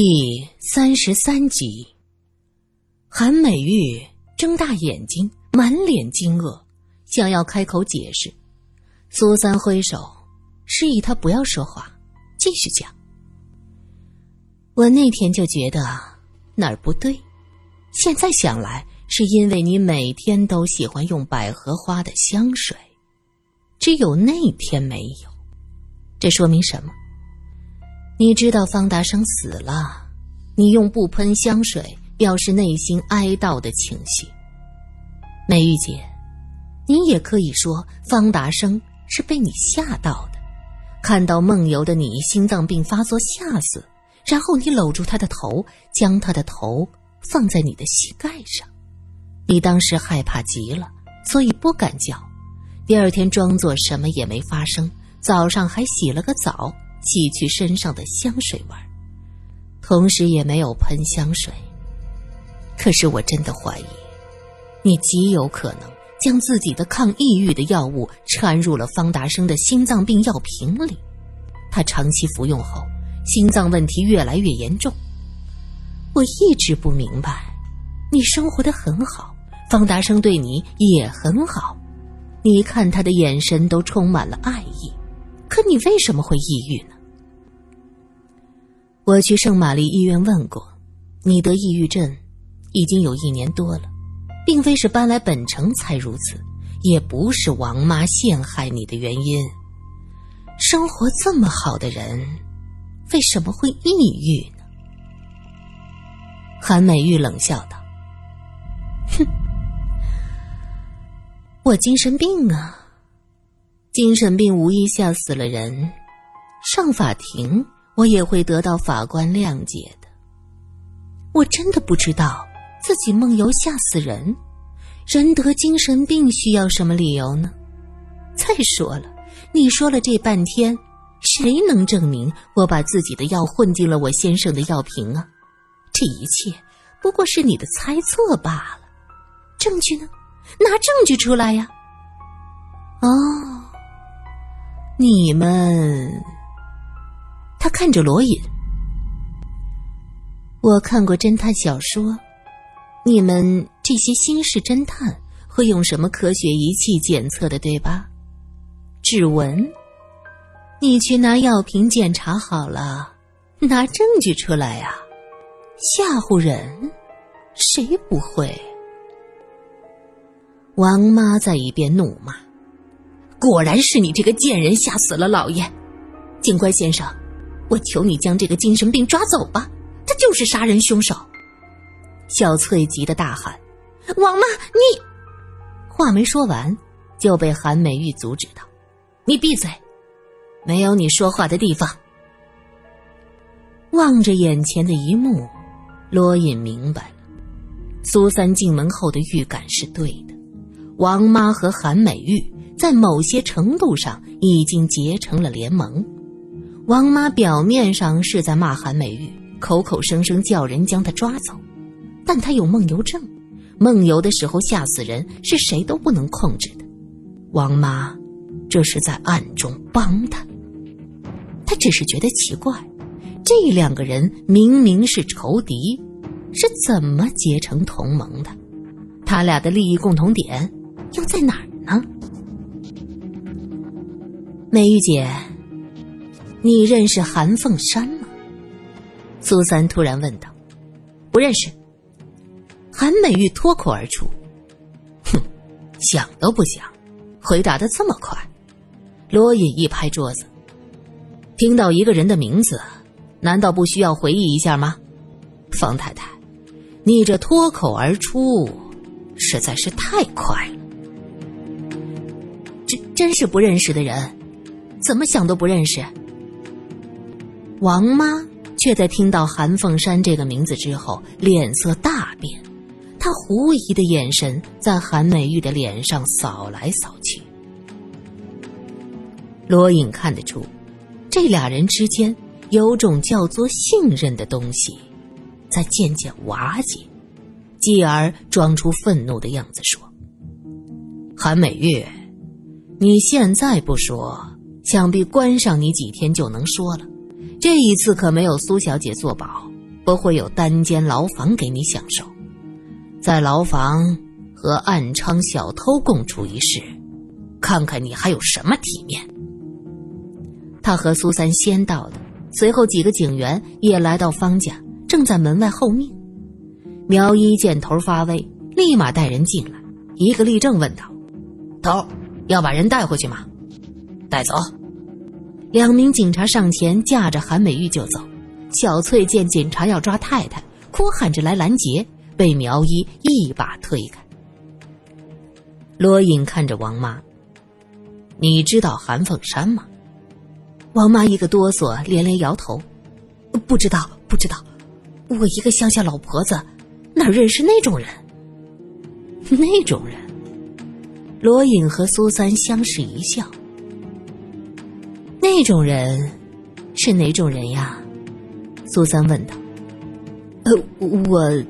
第三十三集，韩美玉睁大眼睛，满脸惊愕，想要开口解释。苏三挥手示意他不要说话，继续讲。我那天就觉得哪儿不对，现在想来，是因为你每天都喜欢用百合花的香水，只有那天没有。这说明什么？你知道方达生死了，你用不喷香水表示内心哀悼的情绪。美玉姐，你也可以说方达生是被你吓到的，看到梦游的你心脏病发作吓死，然后你搂住他的头，将他的头放在你的膝盖上，你当时害怕极了，所以不敢叫，第二天装作什么也没发生，早上还洗了个澡。洗去身上的香水味，同时也没有喷香水。可是我真的怀疑，你极有可能将自己的抗抑郁的药物掺入了方达生的心脏病药瓶里。他长期服用后，心脏问题越来越严重。我一直不明白，你生活的很好，方达生对你也很好，你看他的眼神都充满了爱意。可你为什么会抑郁呢？我去圣玛丽医院问过，你得抑郁症已经有一年多了，并非是搬来本城才如此，也不是王妈陷害你的原因。生活这么好的人，为什么会抑郁呢？韩美玉冷笑道：“哼，我精神病啊。”精神病无疑吓死了人，上法庭我也会得到法官谅解的。我真的不知道自己梦游吓死人，人得精神病需要什么理由呢？再说了，你说了这半天，谁能证明我把自己的药混进了我先生的药瓶啊？这一切不过是你的猜测罢了。证据呢？拿证据出来呀！哦。你们，看着罗隐。我看过侦探小说，你们这些新式侦探会用什么科学仪器检测的，对吧？指纹，你去拿药瓶检查好了，拿证据出来呀！吓唬人，谁不会？王妈在一边怒骂。果然是你这个贱人吓死了老爷，警官先生，我求你将这个精神病抓走吧，他就是杀人凶手。小翠急得大喊：“王妈，你……”话没说完，就被韩美玉阻止道：“你闭嘴，没有你说话的地方。”望着眼前的一幕，罗隐明白了，苏三进门后的预感是对的，王妈和韩美玉。在某些程度上已经结成了联盟。王妈表面上是在骂韩美玉，口口声声叫人将她抓走，但她有梦游症，梦游的时候吓死人是谁都不能控制的。王妈这是在暗中帮他。他只是觉得奇怪，这两个人明明是仇敌，是怎么结成同盟的？他俩的利益共同点又在哪儿呢？美玉姐，你认识韩凤山吗？苏三突然问道。不认识。韩美玉脱口而出：“哼，想都不想，回答的这么快。”罗隐一拍桌子：“听到一个人的名字，难道不需要回忆一下吗？方太太，你这脱口而出，实在是太快了。真真是不认识的人。”怎么想都不认识。王妈却在听到韩凤山这个名字之后，脸色大变，她狐疑的眼神在韩美玉的脸上扫来扫去。罗隐看得出，这俩人之间有种叫做信任的东西，在渐渐瓦解，继而装出愤怒的样子说：“韩美玉，你现在不说。”想必关上你几天就能说了，这一次可没有苏小姐作保，不会有单间牢房给你享受，在牢房和暗娼小偷共处一室，看看你还有什么体面。他和苏三先到的，随后几个警员也来到方家，正在门外候命。苗一见头发威，立马带人进来，一个立正问道：“头，要把人带回去吗？”“带走。”两名警察上前架着韩美玉就走。小翠见警察要抓太太，哭喊着来拦截，被苗一一把推开。罗隐看着王妈：“你知道韩凤山吗？”王妈一个哆嗦，连连摇头：“不知道，不知道。我一个乡下老婆子，哪认识那种人？那种人。”罗隐和苏三相视一笑：“那种人是哪种人呀？”苏三问道：“呃，我，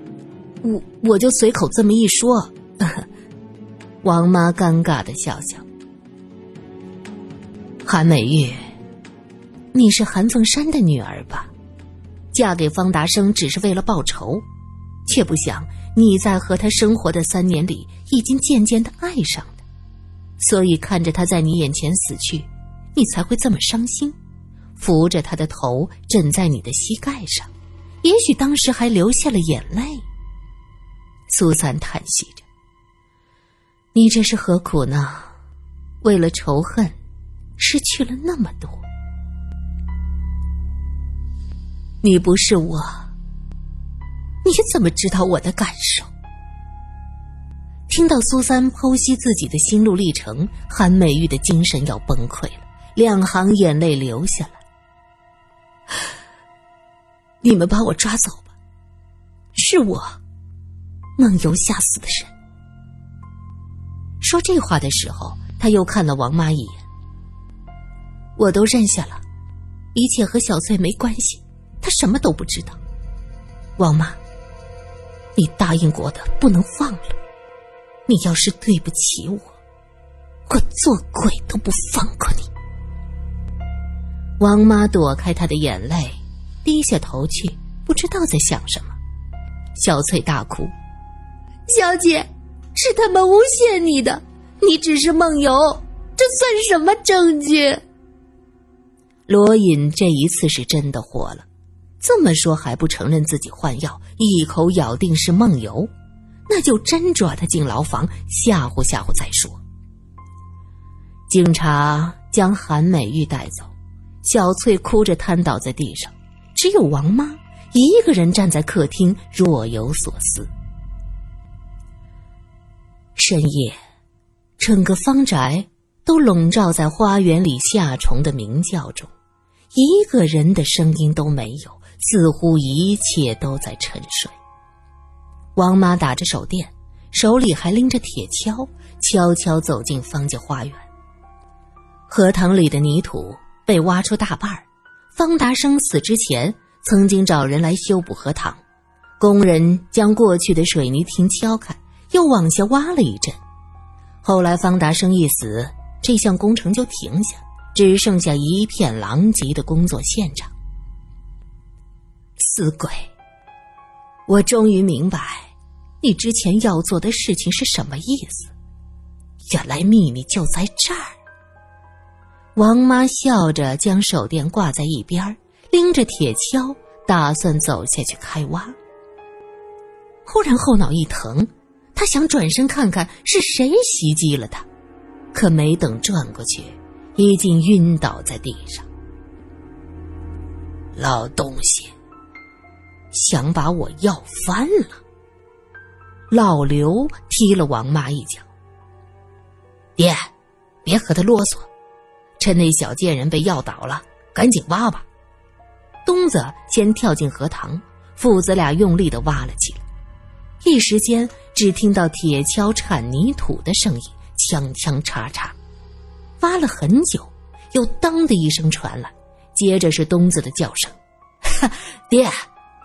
我我就随口这么一说。”王妈尴尬的笑笑。韩美玉，你是韩凤山的女儿吧？嫁给方达生只是为了报仇，却不想你在和他生活的三年里，已经渐渐的爱上他，所以看着他在你眼前死去，你才会这么伤心。扶着他的头枕在你的膝盖上，也许当时还流下了眼泪。苏三叹息着：“你这是何苦呢？为了仇恨，失去了那么多。你不是我，你怎么知道我的感受？”听到苏三剖析自己的心路历程，韩美玉的精神要崩溃了，两行眼泪流下来。你们把我抓走吧，是我梦游吓死的人。说这话的时候，他又看了王妈一眼。我都认下了，一切和小翠没关系，她什么都不知道。王妈，你答应过的不能忘了。你要是对不起我，我做鬼都不放过你。王妈躲开他的眼泪。低下头去，不知道在想什么。小翠大哭：“小姐，是他们诬陷你的，你只是梦游，这算什么证据？”罗隐这一次是真的火了，这么说还不承认自己换药，一口咬定是梦游，那就真抓他进牢房，吓唬吓唬再说。警察将韩美玉带走，小翠哭着瘫倒在地上。只有王妈一个人站在客厅，若有所思。深夜，整个方宅都笼罩在花园里夏虫的鸣叫中，一个人的声音都没有，似乎一切都在沉睡。王妈打着手电，手里还拎着铁锹，悄悄走进方家花园。荷塘里的泥土被挖出大半儿。方达生死之前，曾经找人来修补荷塘，工人将过去的水泥亭敲开，又往下挖了一阵。后来方达生一死，这项工程就停下，只剩下一片狼藉的工作现场。死鬼，我终于明白，你之前要做的事情是什么意思。原来秘密就在这儿。王妈笑着将手电挂在一边，拎着铁锹，打算走下去开挖。忽然后脑一疼，他想转身看看是谁袭击了他，可没等转过去，已经晕倒在地上。老东西，想把我要翻了！老刘踢了王妈一脚。爹，别和他啰嗦。趁那小贱人被药倒了，赶紧挖吧！东子先跳进荷塘，父子俩用力的挖了起来。一时间，只听到铁锹铲泥土的声音，锵锵叉叉。挖了很久，又当的一声传来，接着是东子的叫声：“爹，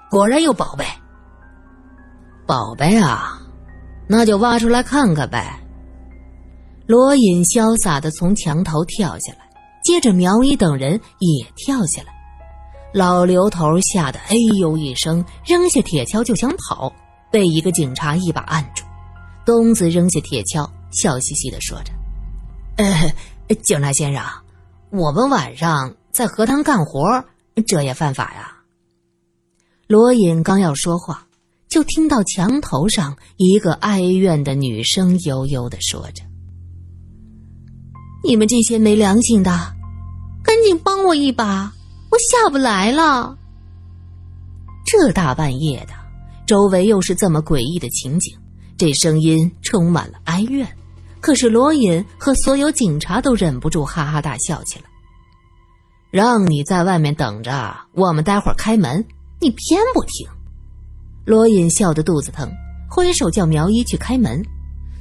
果然有宝贝！宝贝啊，那就挖出来看看呗。”罗隐潇洒的从墙头跳下来。接着，苗一等人也跳下来。老刘头吓得哎呦一声，扔下铁锹就想跑，被一个警察一把按住。东子扔下铁锹，笑嘻嘻的说着：“呃，警察先生，我们晚上在荷塘干活，这也犯法呀？”罗隐刚要说话，就听到墙头上一个哀怨的女声悠悠的说着：“你们这些没良心的，赶紧帮我一把！”我下不来了。这大半夜的，周围又是这么诡异的情景，这声音充满了哀怨。可是罗隐和所有警察都忍不住哈哈大笑起来。让你在外面等着，我们待会儿开门，你偏不听。罗隐笑得肚子疼，挥手叫苗一去开门。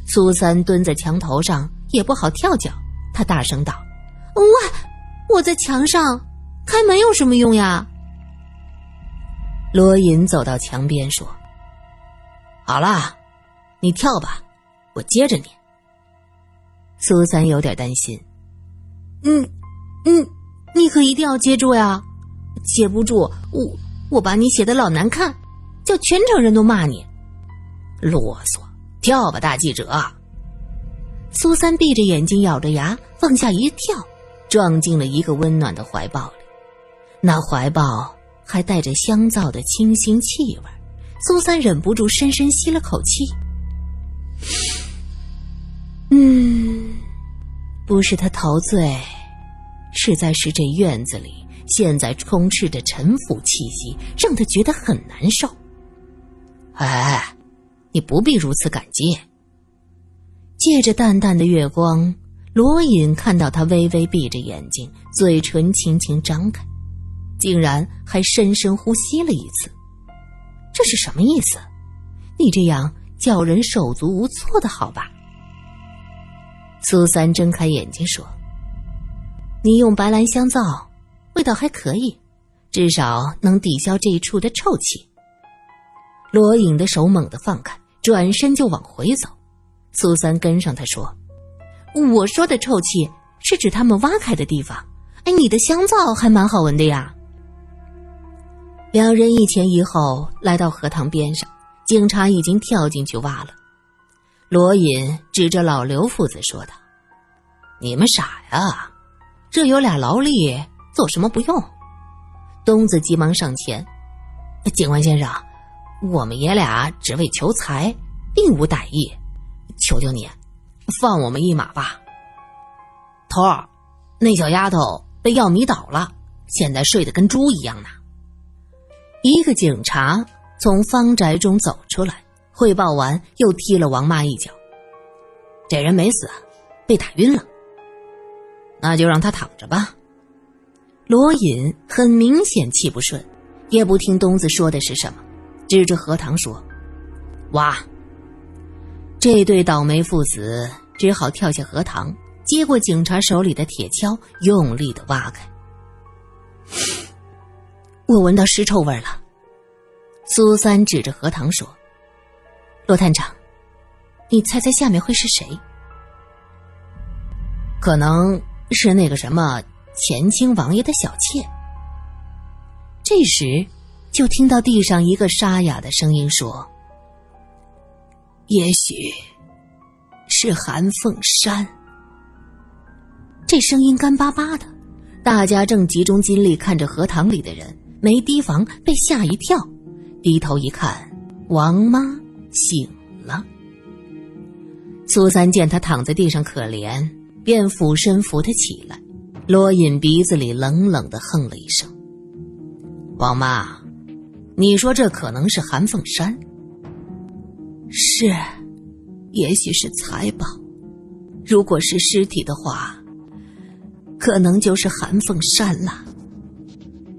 苏三蹲在墙头上，也不好跳脚，他大声道：“喂，我在墙上。”开门有什么用呀？罗隐走到墙边说：“好啦，你跳吧，我接着你。”苏三有点担心：“嗯，嗯，你可一定要接住呀！接不住，我我把你写的老难看，叫全城人都骂你。”啰嗦，跳吧，大记者。苏三闭着眼睛，咬着牙往下一跳，撞进了一个温暖的怀抱里。那怀抱还带着香皂的清新气味，苏三忍不住深深吸了口气。嗯，不是他陶醉，实在是这院子里现在充斥着陈腐气息，让他觉得很难受。哎，你不必如此感激。借着淡淡的月光，罗隐看到他微微闭着眼睛，嘴唇轻轻张开。竟然还深深呼吸了一次，这是什么意思？你这样叫人手足无措的好吧？苏三睁开眼睛说：“你用白兰香皂，味道还可以，至少能抵消这一处的臭气。”罗隐的手猛地放开，转身就往回走。苏三跟上他说：“我说的臭气是指他们挖开的地方。哎，你的香皂还蛮好闻的呀。”两人一前一后来到荷塘边上，警察已经跳进去挖了。罗隐指着老刘父子说道：“你们傻呀，这有俩劳力，做什么不用？”东子急忙上前：“警官先生，我们爷俩只为求财，并无歹意，求求你，放我们一马吧。”头儿，那小丫头被药迷倒了，现在睡得跟猪一样呢。一个警察从方宅中走出来，汇报完又踢了王妈一脚。这人没死，被打晕了。那就让他躺着吧。罗隐很明显气不顺，也不听东子说的是什么，指着荷塘说：“哇。”这对倒霉父子只好跳下荷塘，接过警察手里的铁锹，用力的挖开。我闻到尸臭味了。苏三指着荷塘说：“罗探长，你猜猜下面会是谁？可能是那个什么前清王爷的小妾。”这时，就听到地上一个沙哑的声音说：“也许是韩凤山。”这声音干巴巴的，大家正集中精力看着荷塘里的人。没提防，被吓一跳，低头一看，王妈醒了。苏三见他躺在地上可怜，便俯身扶他起来。罗隐鼻子里冷冷的哼了一声：“王妈，你说这可能是韩凤山？是，也许是财宝。如果是尸体的话，可能就是韩凤山了。”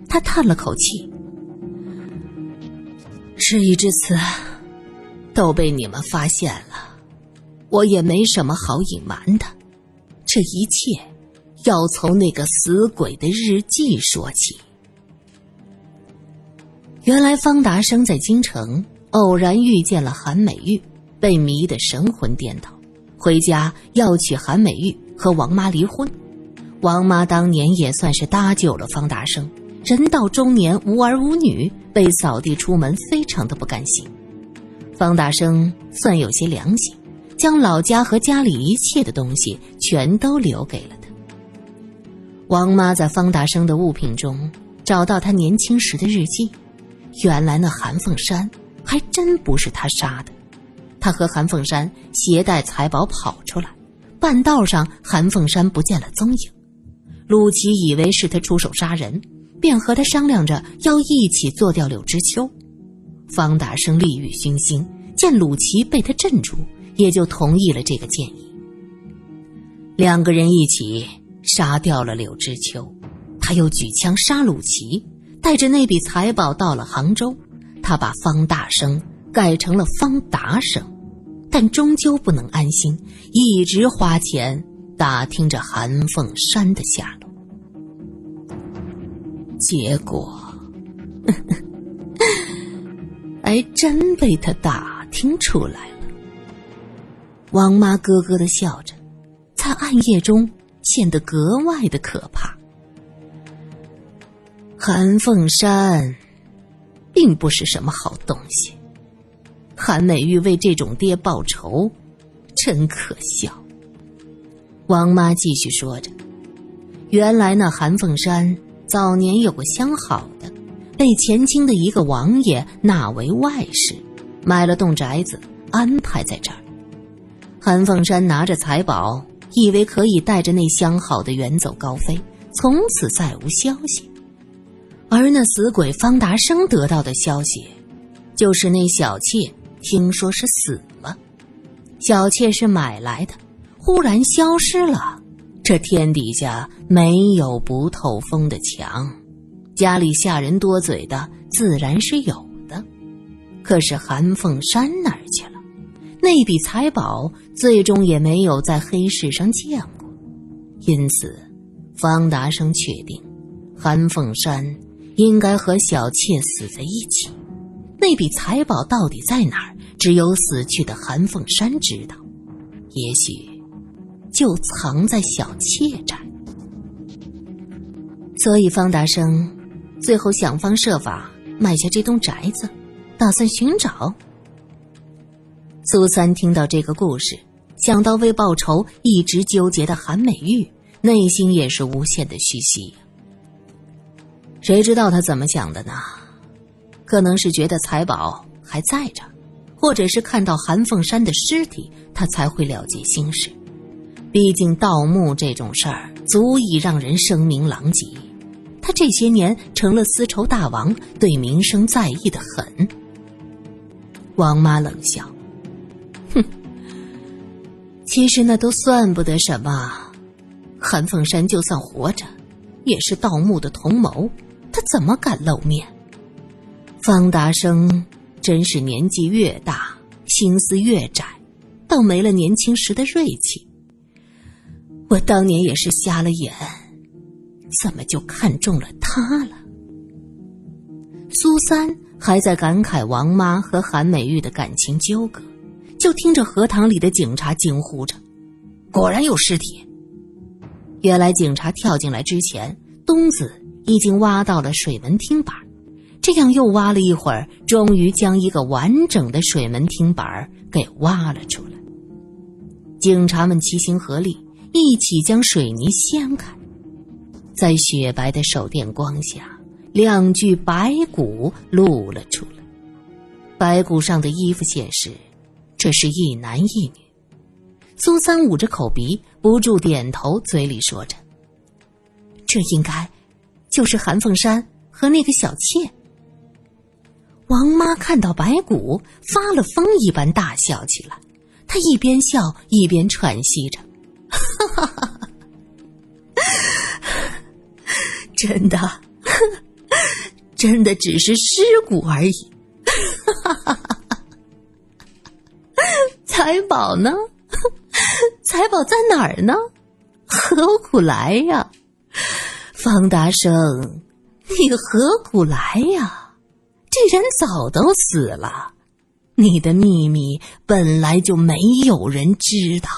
他叹了口气，事已至此，都被你们发现了，我也没什么好隐瞒的。这一切要从那个死鬼的日记说起。原来方达生在京城偶然遇见了韩美玉，被迷得神魂颠倒，回家要娶韩美玉和王妈离婚。王妈当年也算是搭救了方达生。人到中年无儿无女，被扫地出门，非常的不甘心。方大生算有些良心，将老家和家里一切的东西全都留给了他。王妈在方大生的物品中找到他年轻时的日记，原来那韩凤山还真不是他杀的。他和韩凤山携带财宝跑出来，半道上韩凤山不见了踪影。鲁琦以为是他出手杀人，便和他商量着要一起做掉柳知秋。方大生利欲熏心，见鲁琦被他镇住，也就同意了这个建议。两个人一起杀掉了柳知秋，他又举枪杀鲁琦，带着那笔财宝到了杭州。他把方大生改成了方达生，但终究不能安心，一直花钱。打听着韩凤山的下落，结果还真被他打听出来了。王妈咯咯的笑着，在暗夜中显得格外的可怕。韩凤山并不是什么好东西，韩美玉为这种爹报仇，真可笑。王妈继续说着：“原来那韩凤山早年有个相好的，被前清的一个王爷纳为外室，买了栋宅子安排在这儿。韩凤山拿着财宝，以为可以带着那相好的远走高飞，从此再无消息。而那死鬼方达生得到的消息，就是那小妾听说是死了，小妾是买来的。”忽然消失了，这天底下没有不透风的墙，家里下人多嘴的自然是有的。可是韩凤山哪儿去了？那笔财宝最终也没有在黑市上见过，因此方达生确定，韩凤山应该和小妾死在一起。那笔财宝到底在哪儿？只有死去的韩凤山知道。也许。就藏在小妾这，所以方达生最后想方设法买下这栋宅子，打算寻找。苏三听到这个故事，想到为报仇一直纠结的韩美玉，内心也是无限的唏嘘。谁知道他怎么想的呢？可能是觉得财宝还在这，或者是看到韩凤山的尸体，他才会了结心事。毕竟盗墓这种事儿足以让人声名狼藉，他这些年成了丝绸大王，对名声在意的很。王妈冷笑：“哼，其实那都算不得什么。韩凤山就算活着，也是盗墓的同谋，他怎么敢露面？方达生真是年纪越大，心思越窄，倒没了年轻时的锐气。”我当年也是瞎了眼，怎么就看中了他了？苏三还在感慨王妈和韩美玉的感情纠葛，就听着荷塘里的警察惊呼着：“果然有尸体！”原来警察跳进来之前，东子已经挖到了水门厅板，这样又挖了一会儿，终于将一个完整的水门厅板给挖了出来。警察们齐心合力。一起将水泥掀开，在雪白的手电光下，两具白骨露了出来。白骨上的衣服显示，这是一男一女。苏三捂着口鼻，不住点头，嘴里说着：“这应该就是韩凤山和那个小妾。”王妈看到白骨，发了疯一般大笑起来。她一边笑一边喘息着。哈哈，真的，真的只是尸骨而已。哈哈，财宝呢？财宝在哪儿呢？何苦来呀？方达生，你何苦来呀？既然早都死了，你的秘密本来就没有人知道。